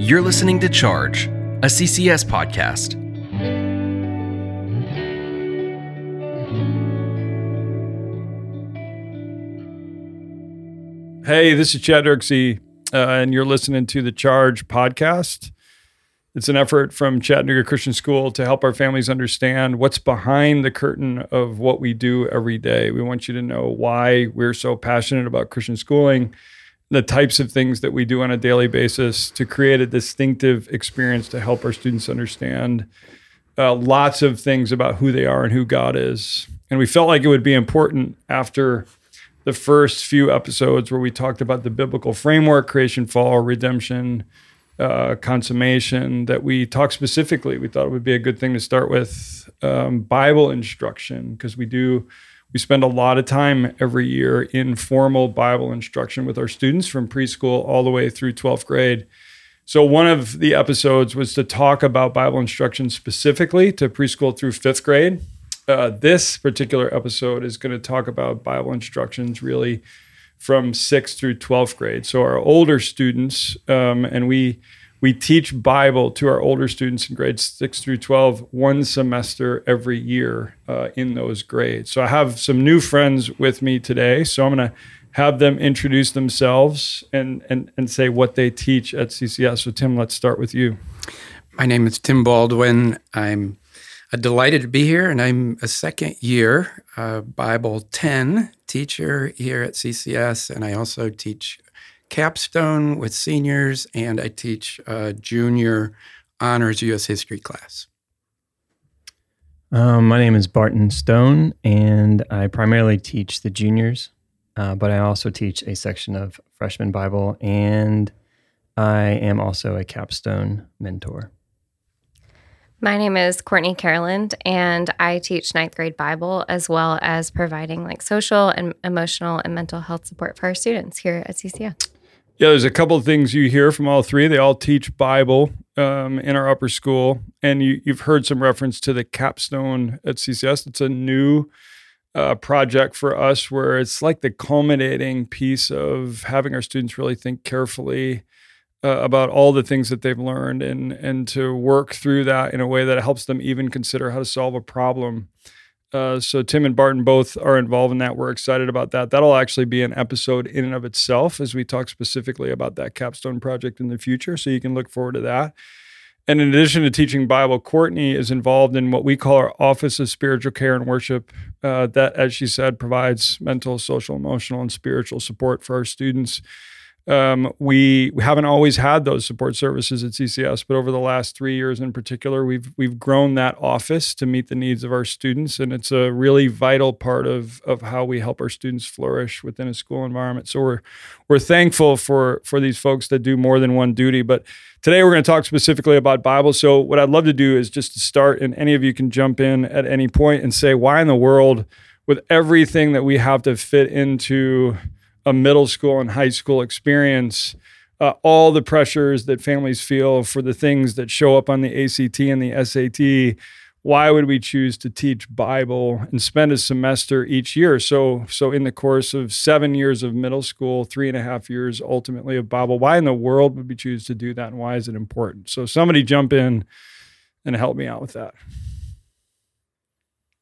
You're listening to Charge, a CCS podcast. Hey, this is Chad Dirksey, uh, and you're listening to the Charge podcast. It's an effort from Chattanooga Christian School to help our families understand what's behind the curtain of what we do every day. We want you to know why we're so passionate about Christian schooling, the types of things that we do on a daily basis to create a distinctive experience to help our students understand uh, lots of things about who they are and who God is. And we felt like it would be important after the first few episodes where we talked about the biblical framework creation, fall, redemption, uh, consummation that we talk specifically. We thought it would be a good thing to start with um, Bible instruction because we do. We spend a lot of time every year in formal Bible instruction with our students from preschool all the way through 12th grade. So, one of the episodes was to talk about Bible instruction specifically to preschool through fifth grade uh, this particular episode is going to talk about Bible instructions really from sixth through 12th grade. So our older students, um, and we we teach Bible to our older students in grades six through 12 one semester every year uh, in those grades. So I have some new friends with me today. So I'm going to have them introduce themselves and, and, and say what they teach at CCS. So Tim, let's start with you. My name is Tim Baldwin. I'm uh, delighted to be here, and I'm a second year uh, Bible 10 teacher here at CCS, and I also teach capstone with seniors, and I teach a junior honors U.S. history class. Um, my name is Barton Stone, and I primarily teach the juniors, uh, but I also teach a section of freshman Bible, and I am also a capstone mentor. My name is Courtney Caroland, and I teach ninth grade Bible as well as providing like social and emotional and mental health support for our students here at CCS. Yeah, there's a couple of things you hear from all three. They all teach Bible um, in our upper school, and you, have heard some reference to the capstone at CCS. It's a new uh, project for us where it's like the culminating piece of having our students really think carefully uh, about all the things that they've learned and and to work through that in a way that helps them even consider how to solve a problem. Uh, so Tim and Barton both are involved in that. We're excited about that. That'll actually be an episode in and of itself as we talk specifically about that capstone project in the future. So you can look forward to that. And in addition to teaching Bible, Courtney is involved in what we call our Office of Spiritual Care and Worship. Uh, that, as she said, provides mental, social, emotional, and spiritual support for our students um, we, we haven't always had those support services at CCS, but over the last three years in particular, we've we've grown that office to meet the needs of our students, and it's a really vital part of of how we help our students flourish within a school environment. So we're we're thankful for for these folks that do more than one duty. But today we're going to talk specifically about Bible. So what I'd love to do is just to start, and any of you can jump in at any point and say, why in the world, with everything that we have to fit into a middle school and high school experience, uh, all the pressures that families feel for the things that show up on the ACT and the SAT. Why would we choose to teach Bible and spend a semester each year? So, so in the course of seven years of middle school, three and a half years ultimately of Bible, why in the world would we choose to do that, and why is it important? So, somebody jump in and help me out with that.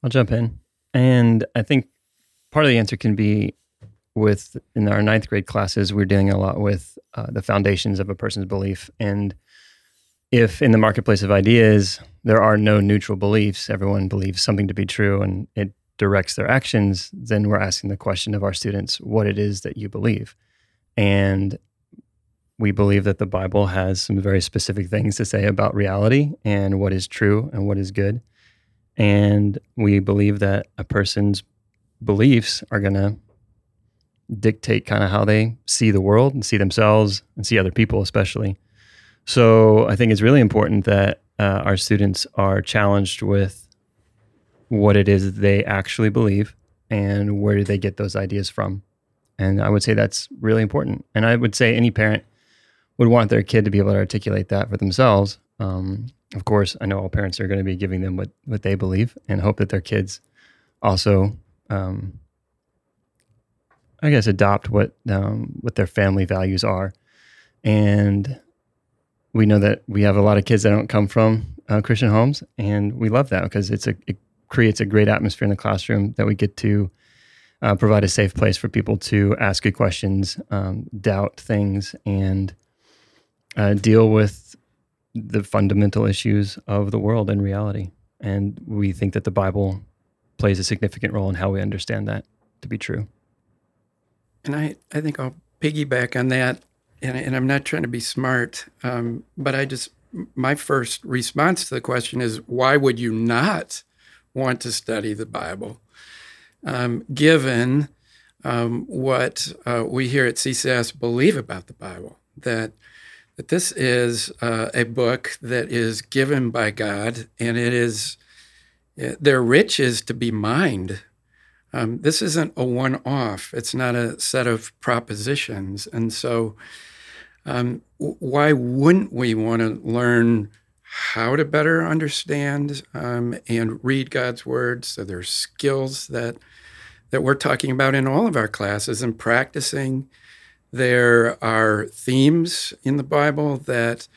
I'll jump in, and I think part of the answer can be with in our ninth grade classes, we're dealing a lot with uh, the foundations of a person's belief. And if in the marketplace of ideas, there are no neutral beliefs, everyone believes something to be true and it directs their actions, then we're asking the question of our students what it is that you believe. And we believe that the Bible has some very specific things to say about reality and what is true and what is good. And we believe that a person's beliefs are going to dictate kind of how they see the world and see themselves and see other people, especially. So I think it's really important that uh, our students are challenged with what it is they actually believe and where do they get those ideas from. And I would say that's really important. And I would say any parent would want their kid to be able to articulate that for themselves. Um, of course, I know all parents are going to be giving them what, what they believe and hope that their kids also um, I guess adopt what um, what their family values are, and we know that we have a lot of kids that don't come from uh, Christian homes, and we love that because it's a it creates a great atmosphere in the classroom that we get to uh, provide a safe place for people to ask good questions, um, doubt things, and uh, deal with the fundamental issues of the world and reality. And we think that the Bible plays a significant role in how we understand that to be true. And I, I think I'll piggyback on that. And, and I'm not trying to be smart, um, but I just, my first response to the question is why would you not want to study the Bible? Um, given um, what uh, we here at CCS believe about the Bible, that that this is uh, a book that is given by God, and it is their rich is to be mined. Um, this isn't a one-off. It's not a set of propositions, and so um, why wouldn't we want to learn how to better understand um, and read God's word? So there's skills that that we're talking about in all of our classes and practicing. There are themes in the Bible that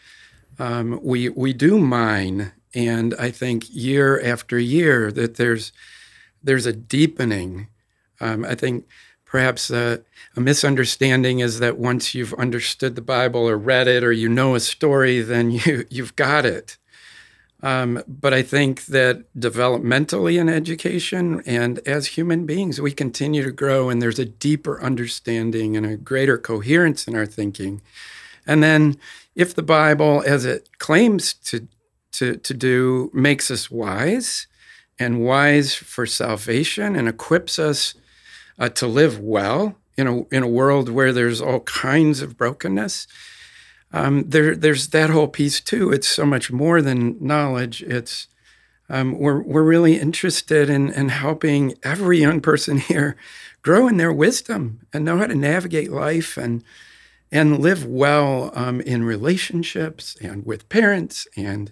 um, we we do mine, and I think year after year that there's there's a deepening. Um, I think perhaps a, a, misunderstanding is that once you've understood the Bible or read it or you know a story, then you you've got it. Um, but I think that developmentally in education and as human beings, we continue to grow, and there's a deeper understanding and a greater coherence in our thinking. And then, if the Bible, as it claims to to, to do, makes us wise and wise for salvation and equips us uh, to live well in a, in a world where there's all kinds of brokenness. Um, there, there's that whole piece too. It's so much more than knowledge. It's um, we're we're really interested in in helping every young person here grow in their wisdom and know how to navigate life and and live well um, in relationships and with parents and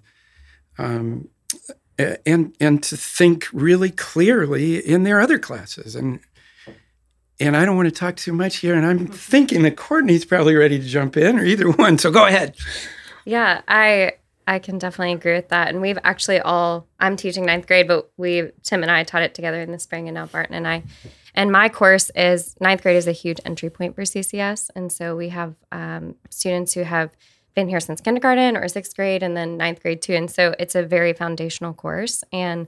um, and and to think really clearly in their other classes and and I don't want to talk too much here. And I'm thinking that Courtney's probably ready to jump in, or either one. So go ahead. Yeah, I I can definitely agree with that. And we've actually all I'm teaching ninth grade, but we Tim and I taught it together in the spring, and now Barton and I. And my course is ninth grade is a huge entry point for CCS, and so we have um, students who have been here since kindergarten or sixth grade, and then ninth grade too. And so it's a very foundational course, and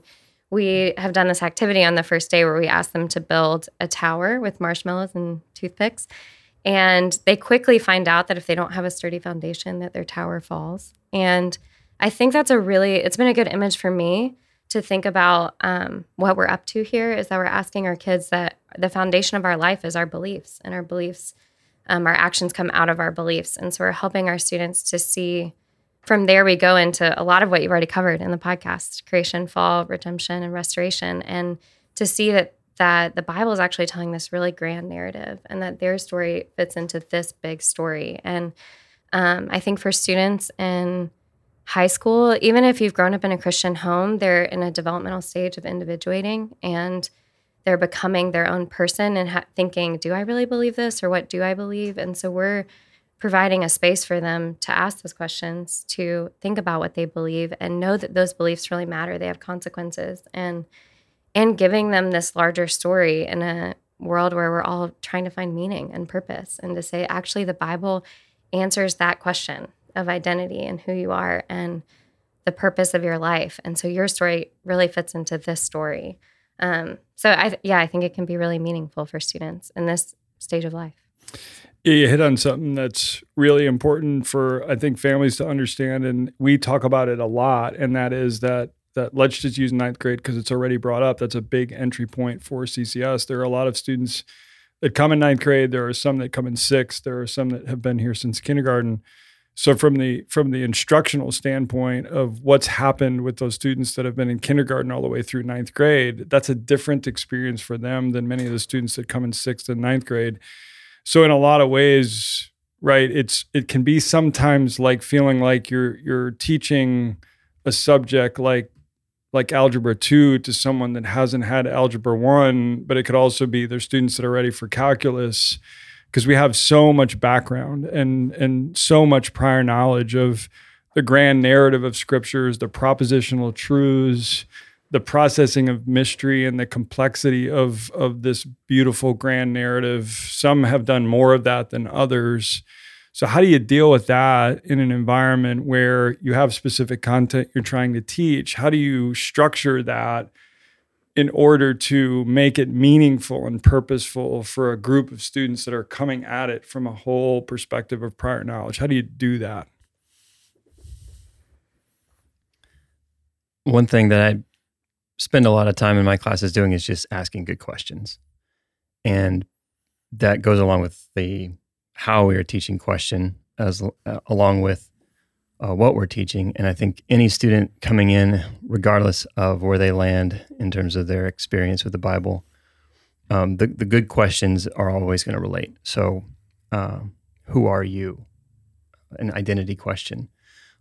we have done this activity on the first day where we ask them to build a tower with marshmallows and toothpicks. And they quickly find out that if they don't have a sturdy foundation that their tower falls. And i think that's a really it's been a good image for me to think about um, what we're up to here is that we're asking our kids that the foundation of our life is our beliefs and our beliefs um, our actions come out of our beliefs. And so we're helping our students to see from there we go into a lot of what you've already covered in the podcast creation fall redemption and restoration and to see that that the bible is actually telling this really grand narrative and that their story fits into this big story. And um, i think for students in high school even if you've grown up in a christian home they're in a developmental stage of individuating and they're becoming their own person and ha- thinking do i really believe this or what do i believe and so we're providing a space for them to ask those questions, to think about what they believe and know that those beliefs really matter. They have consequences and and giving them this larger story in a world where we're all trying to find meaning and purpose and to say actually the Bible answers that question of identity and who you are and the purpose of your life. And so your story really fits into this story. Um, so I yeah, I think it can be really meaningful for students in this stage of life. You hit on something that's really important for I think families to understand, and we talk about it a lot, and that is that that let's just use ninth grade because it's already brought up. That's a big entry point for CCS. There are a lot of students that come in ninth grade. There are some that come in sixth. There are some that have been here since kindergarten. So from the from the instructional standpoint of what's happened with those students that have been in kindergarten all the way through ninth grade, that's a different experience for them than many of the students that come in sixth and ninth grade. So in a lot of ways, right, it's it can be sometimes like feeling like you're you're teaching a subject like like algebra 2 to someone that hasn't had algebra 1 but it could also be there's students that are ready for calculus because we have so much background and and so much prior knowledge of the grand narrative of scriptures, the propositional truths, the processing of mystery and the complexity of of this beautiful grand narrative. Some have done more of that than others. So how do you deal with that in an environment where you have specific content you're trying to teach? How do you structure that in order to make it meaningful and purposeful for a group of students that are coming at it from a whole perspective of prior knowledge? How do you do that? One thing that I spend a lot of time in my classes doing is just asking good questions. And that goes along with the how we are teaching question as uh, along with uh, what we're teaching. And I think any student coming in, regardless of where they land in terms of their experience with the Bible, um, the, the good questions are always going to relate. So, uh, who are you? An identity question.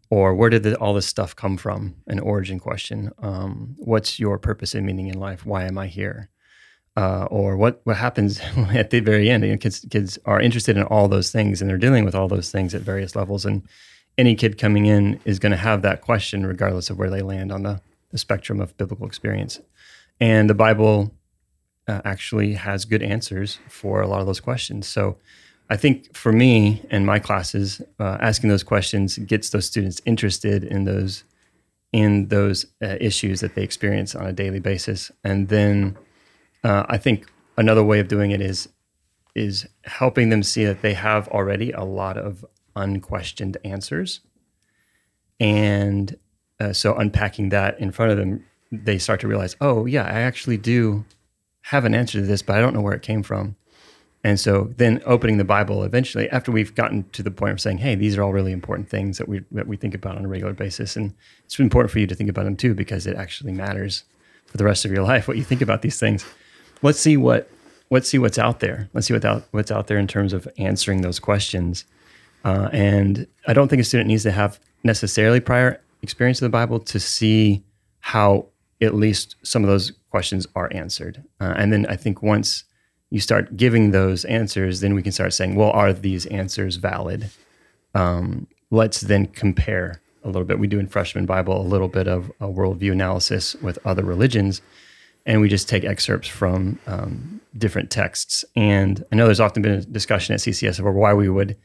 Or where did the, all this stuff come from? An origin question. Um, what's your purpose and meaning in life? Why am I here? uh, or what what happens at the very end. You know, kids kids are interested in all those things, and they're dealing with all those things at various levels. And any kid coming in is going to have that question, regardless of where they land on the, the spectrum of biblical experience. And the Bible uh, actually has good answers for a lot of those questions. So. I think for me and my classes, uh, asking those questions gets those students interested in those in those uh, issues that they experience on a daily basis, and then uh, I think another way of doing it is is helping them see that they have already a lot of unquestioned answers, and uh, so unpacking that in front of them, they start to realize, oh yeah, I actually do have an answer to this, but I don't know where it came from. And so then opening the Bible eventually, after we've gotten to the point of saying, hey, these are all really important things that we that we think about on a regular basis, and it's important for you to think about them too because it actually matters for the rest of your life what you think about these things let's see what let's see what's out there. Let's see what's out what's out there in terms of answering those questions. Uh, and I don't think a student needs to have necessarily prior experience of the Bible to see how at least some of those questions are answered. Uh, and then I think once you start giving those answers, then we can start saying, well, are these answers valid? Um, let's then compare a little bit. We do in freshman Bible a little bit of a worldview analysis with other religions and we just take excerpts from um, different texts. And I know there's often been a discussion at CCS over why we would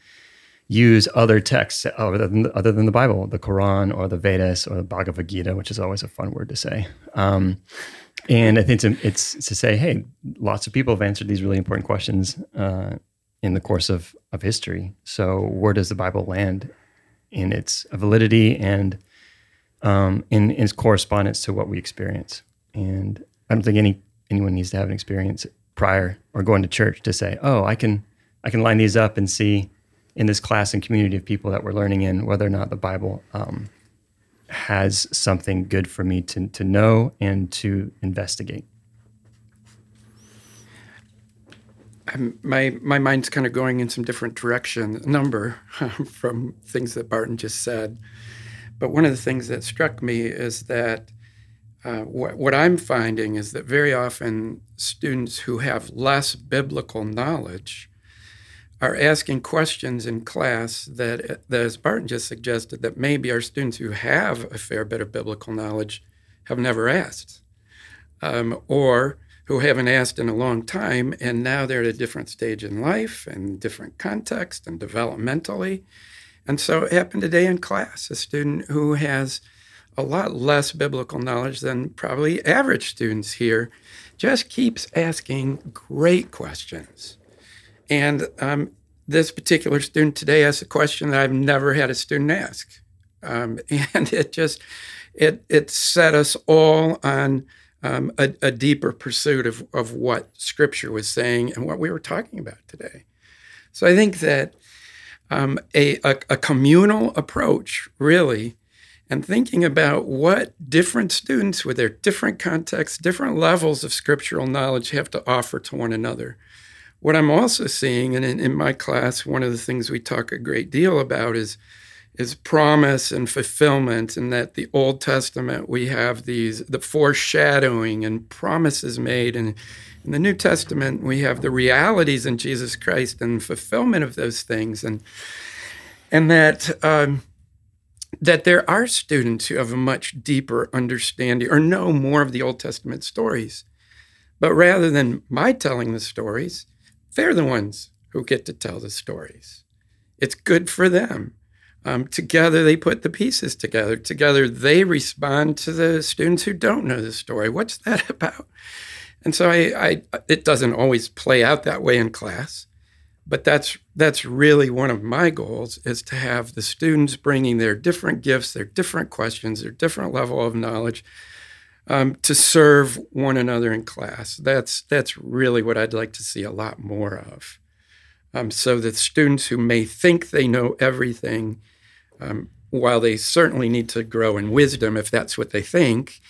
use other texts other than, other than the Bible, the Quran or the Vedas or the Bhagavad Gita, which is always a fun word to say. Um, and I think it's, it's, to say, hey, lots of people have answered these really important questions uh, in the course of, of history. So where does the Bible land in its validity and um, in, its correspondence to what we experience? And I don't think any anyone needs to have an experience prior or going to church to say, "Oh, I can I can line these up and see in this class and community of people that we're learning in whether or not the Bible um, has something good for me to to know and to investigate." I'm, my my mind's kind of going in some different direction. number from things that Barton just said, but one of the things that struck me is that uh, what, what I'm finding is that very often students who have less biblical knowledge are asking questions in class that, that, as Barton just suggested, that maybe our students who have a fair bit of biblical knowledge have never asked, um, or who haven't asked in a long time, and now they're at a different stage in life and different context and developmentally. And so it happened today in class, a student who has a lot less biblical knowledge than probably average students here, just keeps asking great questions. And um, this particular student today asked a question that I've never had a student ask. Um, and it just, it, it set us all on um, a, a, deeper pursuit of, of what Scripture was saying and what we were talking about today. So I think that um, a, a, a communal approach really and thinking about what different students with their different contexts, different levels of scriptural knowledge have to offer to one another. What I'm also seeing, and in, in my class, one of the things we talk a great deal about is is promise and fulfillment, and that the Old Testament we have these the foreshadowing and promises made, and in the New Testament we have the realities in Jesus Christ and fulfillment of those things, and and that. Um, that there are students who have a much deeper understanding or know more of the Old Testament stories. But rather than my telling the stories, they're the ones who get to tell the stories. It's good for them. Um, together, they put the pieces together. Together, they respond to the students who don't know the story. What's that about? And so, I, I, it doesn't always play out that way in class, but that's that's really one of my goals is to have the students bringing their different gifts, their different questions, their different level of knowledge um, to serve one another in class. That's that's really what I'd like to see a lot more of. Um, so that students who may think they know everything um, while they certainly need to grow in wisdom, if that's what they think,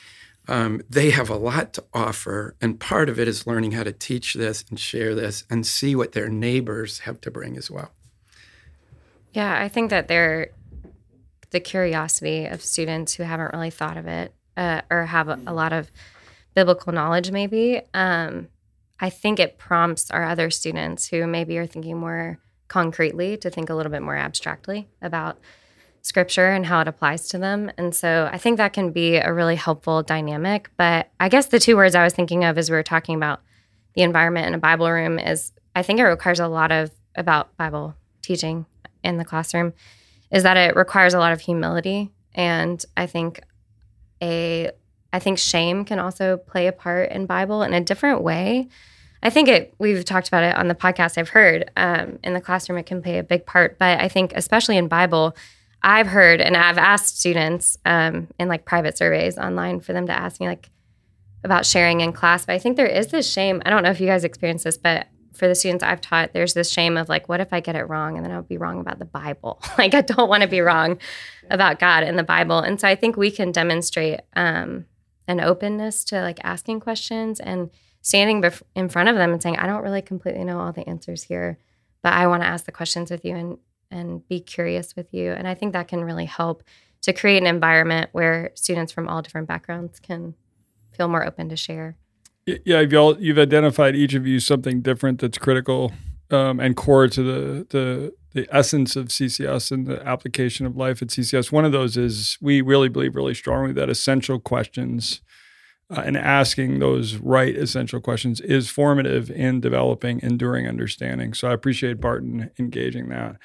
um, they have a lot to offer. And part of it is learning how to teach this and share this and see what their neighbors have to bring as well. Yeah, I think that they're the curiosity of students who haven't really thought of it uh, or have a, a, lot of biblical knowledge, maybe. Um, I think it prompts our other students who maybe are thinking more concretely to think a little bit more abstractly about scripture and how it applies to them. And so I think that can be a really helpful dynamic. But I guess the two words I was thinking of as we were talking about the environment in a Bible room is I think it requires a lot of about Bible teaching in the classroom is that it requires a lot of humility. And I think a I think shame can also play a part in Bible in a different way. I think it. We've talked about it on the podcast. I've heard um, in the classroom it can play a big part, but I think especially in Bible, I've heard and I've asked students um, in like private surveys online for them to ask me like about sharing in class. But I think there is this shame. I don't know if you guys experience this, but for the students I've taught, there's this shame of like, what if I get it wrong and then I'll be wrong about the Bible? like, I don't want to be wrong about God and the Bible. And so I think we can demonstrate um, an openness to like asking questions and standing bef- in front of them and saying, I don't really completely know all the answers here, but I want to ask the questions with you and and be curious with you. And I think that can really help to create an environment where students from all different backgrounds can feel more open to share. Yeah, you've, all, you've identified each of you something different that's critical um, and core to the, the the essence of CCS and the application of life at CCS. One of those is we really believe really strongly that essential questions uh, and asking those right essential questions is formative in developing enduring understanding. So I appreciate Barton engaging that.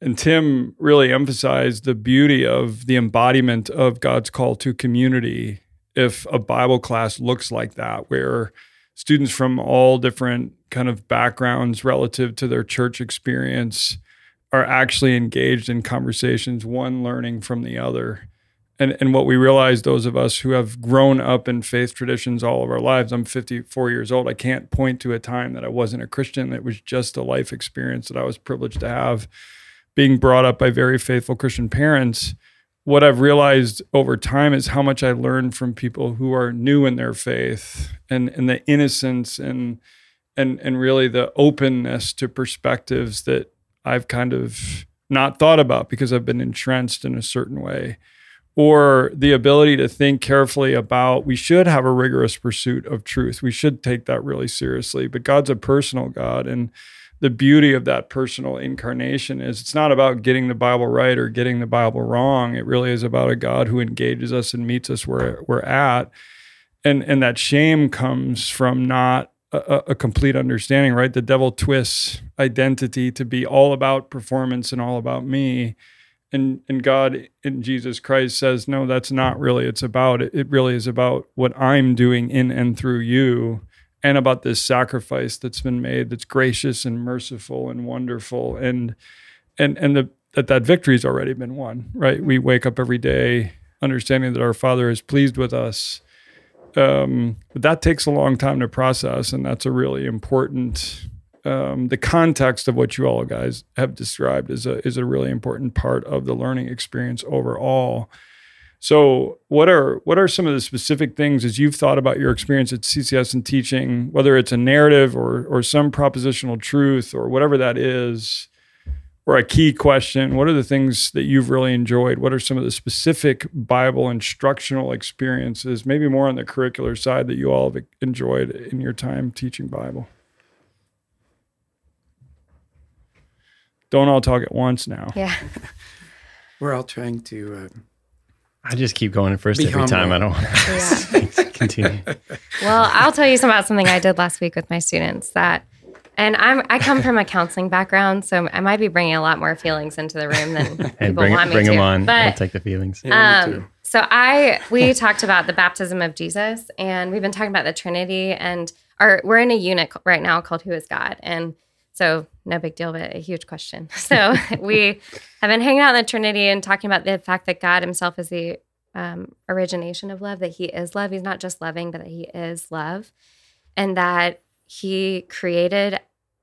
And Tim really emphasized the beauty of the embodiment of God's call to community. If a Bible class looks like that, where students from all different kind of backgrounds relative to their church experience are actually engaged in conversations, one learning from the other. And, and what we realize, those of us who have grown up in faith traditions all of our lives, I'm 54 years old. I can't point to a time that I wasn't a Christian. It was just a life experience that I was privileged to have being brought up by very faithful Christian parents, what I've realized over time is how much I learned from people who are new in their faith and, and the innocence and and and really the openness to perspectives that I've kind of not thought about because I've been entrenched in a certain way. Or the ability to think carefully about we should have a rigorous pursuit of truth. We should take that really seriously. But God's a personal God and the beauty of that personal incarnation is it's not about getting the Bible right or getting the Bible wrong. It really is about a God who engages us and meets us where we're at. And and that shame comes from not a, a complete understanding, right? The devil twists identity to be all about performance and all about me. And and God in Jesus Christ says, no, that's not really it's about. It, it really is about what I'm doing in and through you and about this sacrifice that's been made that's gracious and merciful and wonderful and and and the, that that victory's already been won right? We wake up every day understanding that our father is pleased with us. Um, but that takes a long time to process and that's a really important um, the context of what you all guys have described is a is a really important part of the learning experience overall so, what are what are some of the specific things as you've thought about your experience at CCS and teaching, whether it's a narrative or or some propositional truth or whatever that is? or a key question, what are the things that you've really enjoyed? What are some of the specific Bible instructional experiences, maybe more on the curricular side, that you all have enjoyed in your time teaching Bible? Don't all talk at once now. Yeah. We're all trying to. Uh, I just keep going first Be every humble. time. I don't want Yeah. to continue. Well, I'll tell you about something I did last week with my students that, and I'm I come from a counseling background, so I might be bringing a lot more feelings into the room than people And bring, want me bring to. them on. I'll take the feelings. yeah, um, too. so I we talked about the baptism of Jesus, and we've been talking about the Trinity, and our we're in a unit right now called Who Is God, and so no big deal, but a huge question. So we have been hanging out in the Trinity and talking about the fact that God Himself is the um, origination of love, that He is love. He's not just loving, but that He is love, and that He created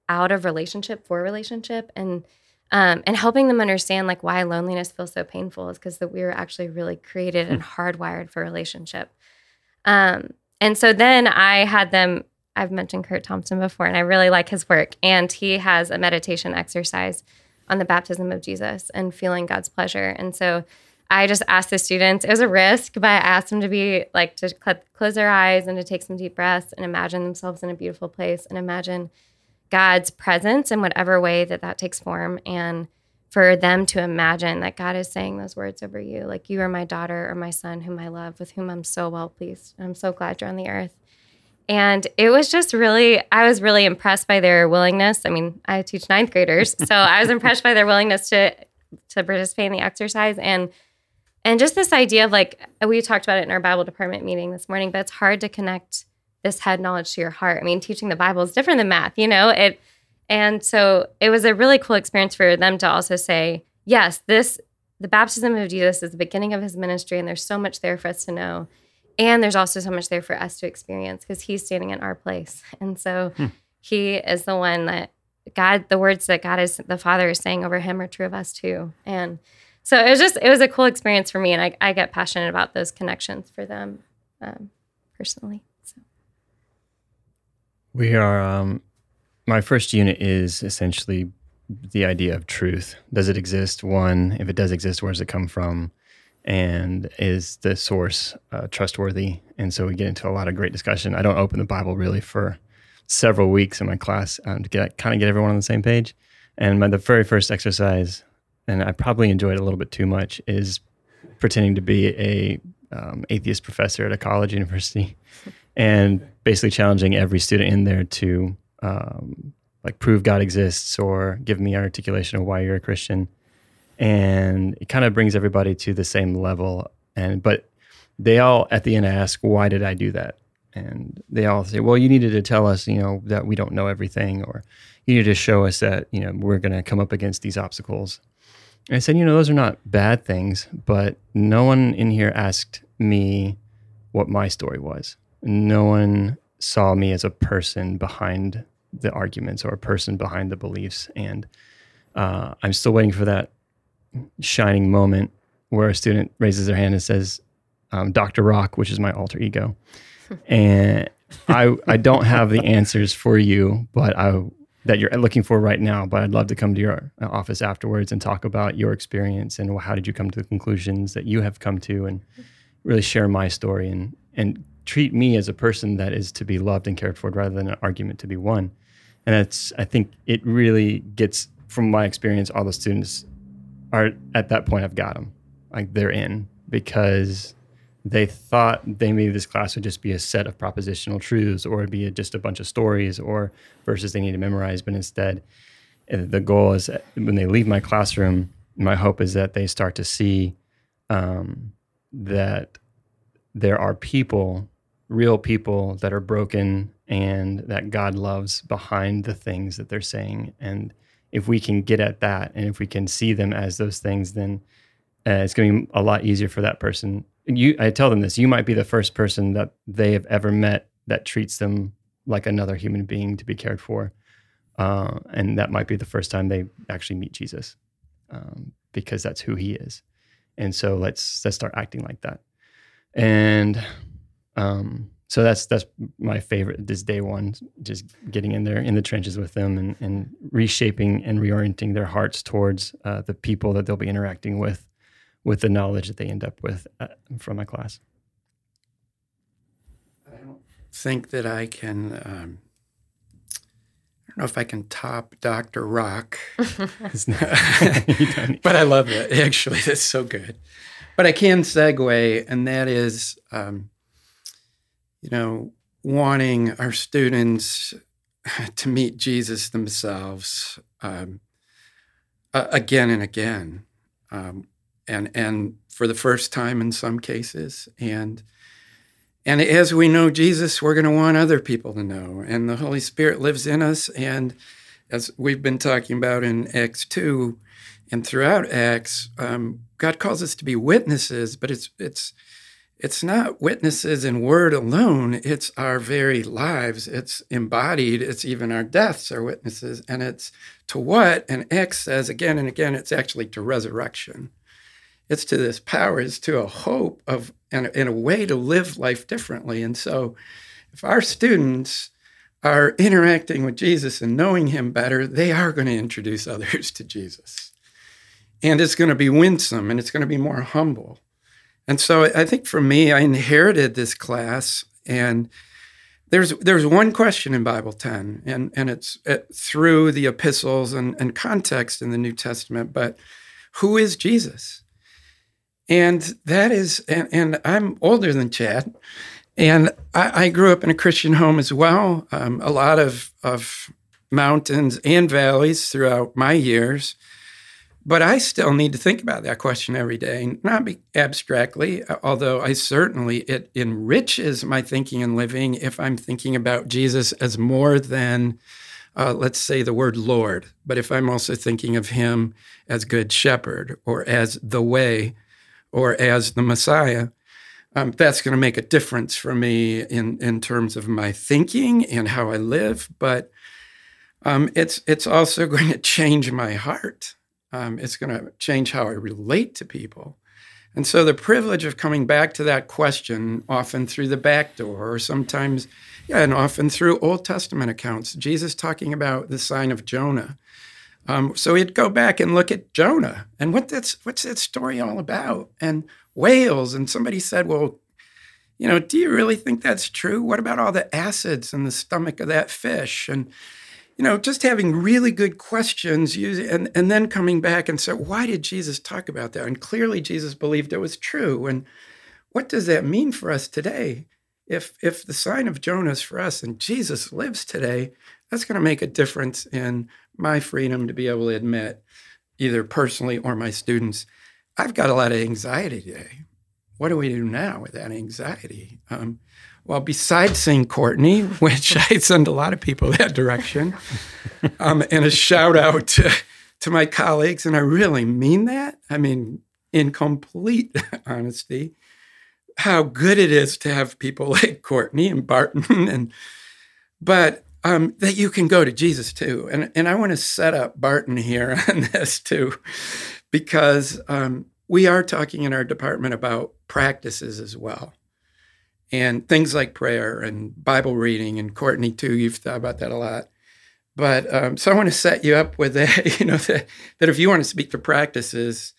out of relationship for relationship, and um, and helping them understand like why loneliness feels so painful is because that we were actually really created and hardwired for relationship. Um, and so then I had them. I've mentioned Kurt Thompson before, and I really like his work. And he has a meditation exercise on the baptism of Jesus and feeling God's pleasure. And so I just asked the students. It was a risk, but I asked them to be like to cl- close their eyes and to take some deep breaths and imagine themselves in a beautiful place and imagine God's presence in whatever way that that takes form and for them to imagine that God is saying those words over you like you are my daughter or my son whom I love with whom I'm so well pleased I'm so glad you're on the earth and it was just really I was really impressed by their willingness I mean I teach ninth graders so I was impressed by their willingness to to participate in the exercise and and just this idea of like we talked about it in our Bible department meeting this morning but it's hard to connect this head knowledge to your heart. I mean, teaching the Bible is different than math, you know? It and so it was a really cool experience for them to also say, yes, this the baptism of Jesus is the beginning of his ministry, and there's so much there for us to know. And there's also so much there for us to experience because he's standing in our place. And so he is the one that God, the words that God is, the Father is saying over him are true of us too. And so it was just, it was a cool experience for me. And I, I get passionate about those connections for them um, personally. So. We are. Um, my first unit is essentially the idea of truth. Does it exist? One, if it does exist, where does it come from? And is the source uh, trustworthy? And so we get into a lot of great discussion. I don't open the Bible really for several weeks in my class um, to get kind of get everyone on the same page. And my, the very first exercise, and I probably enjoyed it a little bit too much, is pretending to be a um, atheist professor at a college university, and basically challenging every student in there to um, like prove God exists or give me an articulation of why you're a Christian. And it kind of brings everybody to the same level. And but they all at the end ask, why did I do that? And they all say, well, you needed to tell us, you know, that we don't know everything, or you need to show us that, you know, we're going to come up against these obstacles. And I said, you know, those are not bad things, but no one in here asked me what my story was. No one saw me as a person behind the arguments or a person behind the beliefs. And uh, I'm still waiting for that shining moment where a student raises their hand and says, um, Dr. Rock, which is my alter ego. and I, I don't have the answers for you, but I, that you're looking for right now, but I'd love to come to your uh, office afterwards and talk about your experience and how did you come to the conclusions that you have come to and really share my story and, and treat me as a person that is to be loved and cared for rather than an argument to be won. And that's, I think it really gets, from my experience, all the students are at that point, I've got them. Like they're in because they thought they maybe this class would just be a set of propositional truths or it'd be a, just a bunch of stories or verses they need to memorize. But instead, uh, the goal is when they leave my classroom, my hope is that they start to see um, that there are people, real people that are broken and that God loves behind the things that they're saying. And if we can get at that and if we can see them as those things, then uh, it's going to be a lot easier for that person. You, I tell them this: you might be the first person that they have ever met that treats them like another human being to be cared for, uh, and that might be the first time they actually meet Jesus, um, because that's who He is. And so let's let's start acting like that. And um, so that's that's my favorite this day one just getting in there in the trenches with them and, and reshaping and reorienting their hearts towards uh, the people that they'll be interacting with with the knowledge that they end up with uh, from my class I don't think that I can. Um, I don't know if I can top Dr. Rock, but I love it. Actually, that's so good. But I can segue, and that is, um, you know, wanting our students to meet Jesus themselves um, uh, again and again, um, and and for the first time in some cases, and and as we know Jesus, we're going to want other people to know. And the Holy Spirit lives in us. And as we've been talking about in Acts 2 and throughout Acts, um, God calls us to be witnesses, but it's, it's, it's not witnesses in word alone, it's our very lives. It's embodied, it's even our deaths are witnesses. And it's to what? And Acts says again and again, it's actually to resurrection it's to this power, it's to a hope of and, and a way to live life differently. And so, if our students are interacting with Jesus and knowing him better, they are going to introduce others to Jesus. And it's going to be winsome and it's going to be more humble. And so I think for me, I inherited this class and there's there's one question in Bible 10, and, and it's it, through the epistles and, and context in the New Testament, but who is Jesus? And that is, and, and I'm older than Chad, and I, I, grew up in a Christian home as well. Um, a lot of, of mountains and valleys throughout my years. But I still need to think about that question every day, not abstractly, although I certainly, it enriches my thinking and living if I'm thinking about Jesus as more than, uh, let's say, the word Lord. But if I'm also thinking of him as good shepherd or as the way, or as the Messiah, um, that's going to make a difference for me in, in terms of my thinking and how I live. But um, it's it's also going to change my heart. Um, it's going to change how I relate to people. And so the privilege of coming back to that question, often through the back door, or sometimes, yeah, and often through Old Testament accounts, Jesus talking about the sign of Jonah. Um, so we'd go back and look at Jonah and what that's what's that story all about, and whales. And somebody said, "Well, you know, do you really think that's true? What about all the acids in the stomach of that fish?" And you know, just having really good questions, and and then coming back and say, "Why did Jesus talk about that?" And clearly, Jesus believed it was true. And what does that mean for us today? If if the sign of Jonah is for us and Jesus lives today, that's going to make a difference in my freedom to be able to admit, either personally or my students, I've got a lot of anxiety today. What do we do now with that anxiety? Um, well, besides saying Courtney, which I send a lot of people that direction, um, and a shout out to, to my colleagues, and I really mean that. I mean, in complete honesty, how good it is to have people like Courtney and Barton, and but um, that you can go to Jesus too. And, and I want to set up Barton here on this too, because um, we are talking in our department about practices as well. And things like prayer and Bible reading, and Courtney too, you've thought about that a lot. But um, so I want to set you up with that, you know, that, that if you want to speak to practices,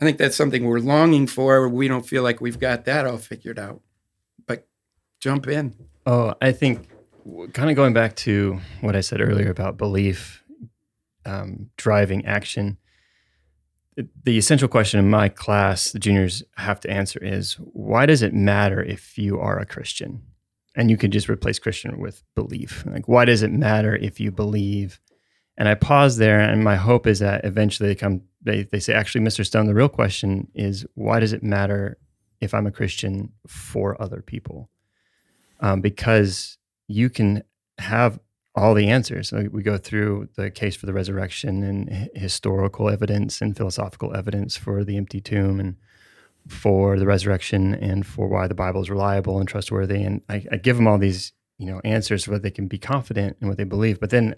I think that's something we're longing for. We don't feel like we've got that all figured out. But jump in. Oh, I think kind of going back to what I said earlier about belief um, driving action, the essential question in my class, the juniors have to answer is why does it matter if you are a Christian? And you could just replace Christian with belief. Like, why does it matter if you believe? And I pause there, and my hope is that eventually they come, they, they say, actually, Mr. Stone, the real question is why does it matter if I'm a Christian for other people? Um, because you can have all the answers. We go through the case for the resurrection and historical evidence and philosophical evidence for the empty tomb and for the resurrection and for why the Bible is reliable and trustworthy. And I, I give them all these, you know, answers so that they can be confident in what they believe. But then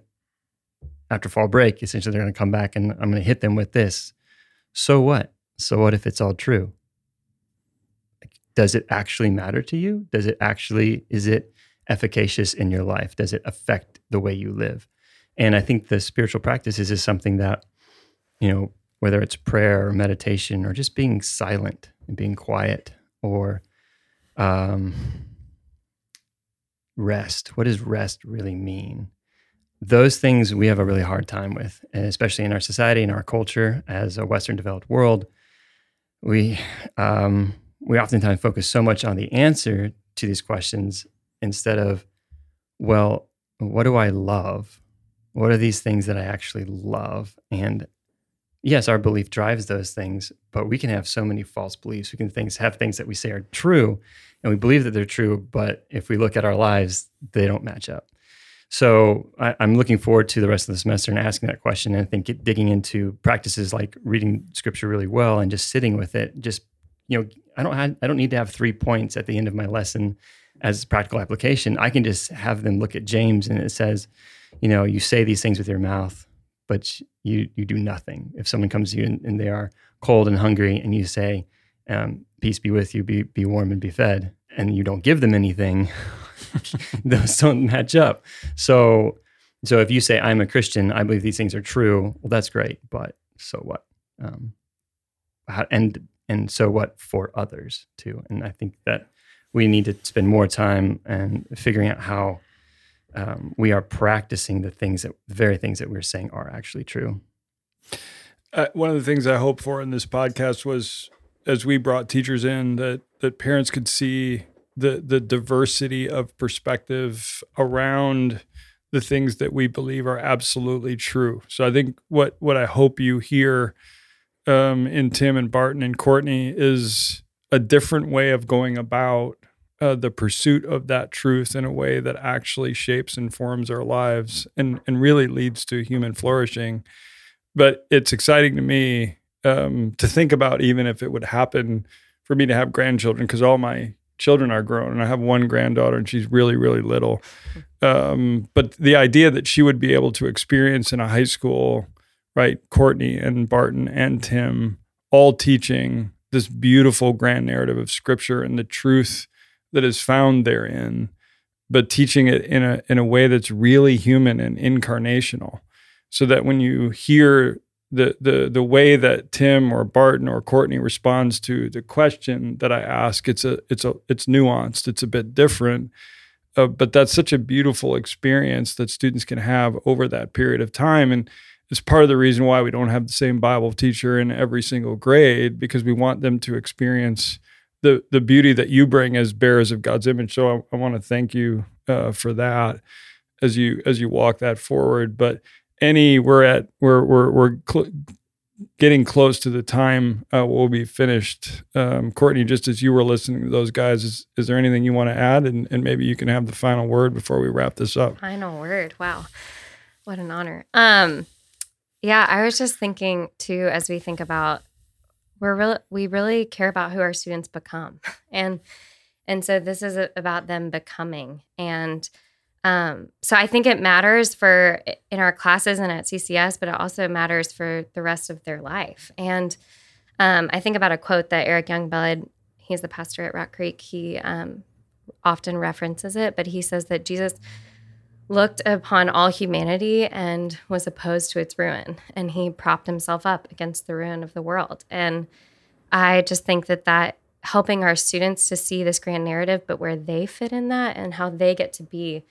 after fall break, essentially they're going to come back and I'm going to hit them with this. So what? So what if it's all true? does it actually matter to you? Does it actually, is it efficacious in your life? Does it affect the way you live? And I think the spiritual practices is something that, you know, whether it's prayer or meditation or just being silent and being quiet or um, rest. What does rest really mean? Those things we have a really hard time with, and especially in our society and our culture as a Western developed world. We um, we oftentimes focus so much on the answer to these questions instead of, well, what do I love? What are these things that I actually love? And yes, our belief drives those things, but we can have so many false beliefs. We can things have things that we say are true, and we believe that they're true, but if we look at our lives, they don't match up. So I, am looking forward to the rest of the semester and asking that question. And I think digging into practices like reading scripture really well and just sitting with it. Just you know, I don't have, I don't need to have three points at the end of my lesson as practical application. I can just have them look at James and it says, you know, you say these things with your mouth, but you you do nothing. If someone comes to you and, and they are cold and hungry, and you say, um, "Peace be with you, be be warm and be fed," and you don't give them anything, those don't match up. So, so if you say, "I'm a Christian, I believe these things are true," well, that's great, but so what? Um, how, and and so what for others too? And I think that we need to spend more time and figuring out how um, we are practicing the things that the very things that we're saying are actually true. Uh, one of the things I hope for in this podcast was as we brought teachers in that that parents could see the the diversity of perspective around the things that we believe are absolutely true. So I think what what I hope you hear um, in Tim and Barton and Courtney is a different way of going about uh, the pursuit of that truth in a way that actually shapes and forms our lives and, and really leads to human flourishing. But it's exciting to me um, to think about even if it would happen for me to have grandchildren because all my children are grown and I have one granddaughter and she's really, really little. Um, but the idea that she would be able to experience in a high school, right, Courtney and Barton and Tim all teaching this beautiful grand narrative of scripture and the truth that is found therein, but teaching it in a in a way that's really human and incarnational. So that when you hear the the the way that Tim or Barton or Courtney responds to the question that I ask, it's a it's a it's nuanced, it's a bit different. Uh, but that's such a beautiful experience that students can have over that period of time and it's part of the reason why we don't have the same bible teacher in every single grade because we want them to experience the the beauty that you bring as bearers of God's image. So I, I want to thank you uh, for that as you as you walk that forward. But any we're at we're we're we're cl- getting close to the time uh, we'll be finished. Um, Courtney, just as you were listening to those guys, is is there anything you want to add? And and maybe you can have the final word before we wrap this up. Final word. Wow, what an honor. Um, yeah, I was just thinking too as we think about we're really we really care about who our students become. And and so this is about them becoming. And um, so i think it matters for in our classes and at ccs but it also matters for the rest of their life. And um, i think about a quote that eric youngblood he's the pastor at rock creek he um, often references it but he says that jesus looked upon all humanity and was opposed to its ruin. And he propped himself up against the ruin of the world. And I just think that that helping our students to see this grand narrative, but where they fit in that and how they get to be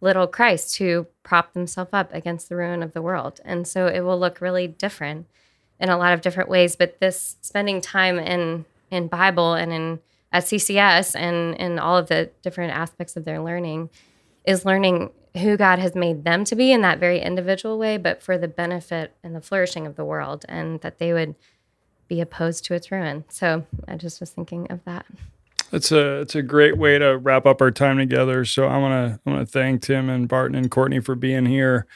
little Christ who prop themselves up against the ruin of the world. And so it will look really different in a lot of different ways. But this spending time in in Bible and in at CCS and in all of the different aspects of their learning is learning who God has made them to be in that very individual way, but for the benefit and the flourishing of the world, and that they would be opposed to its ruin. So I just was thinking of that. It's a it's a great way to wrap up our time together. So I want to I want to thank Tim and Barton and Courtney for being here.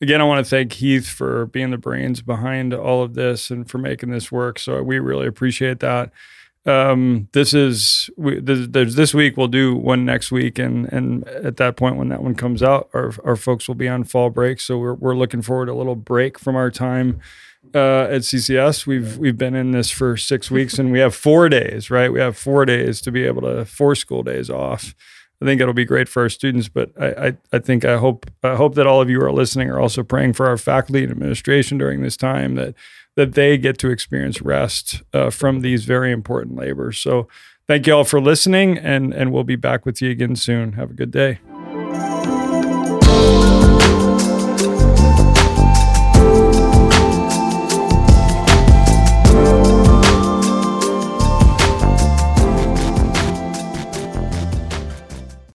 Again, I want to thank Heath for being the brains behind all of this and for making this work. So we really appreciate that um, this is we, there's this week. We'll do one next week, and and at that point when that one comes out, our our folks will be on fall break. So we're we're looking forward to a little break from our time uh, at CCS. We've we've been in this for six weeks, and we have four days. Right, we have four days to be able to four school days off. I think it'll be great for our students, but I, I, I think I hope I hope that all of you who are listening are also praying for our faculty and administration during this time that that they get to experience rest uh, from these very important labors. So, thank you all for listening, and and we'll be back with you again soon. Have a good day.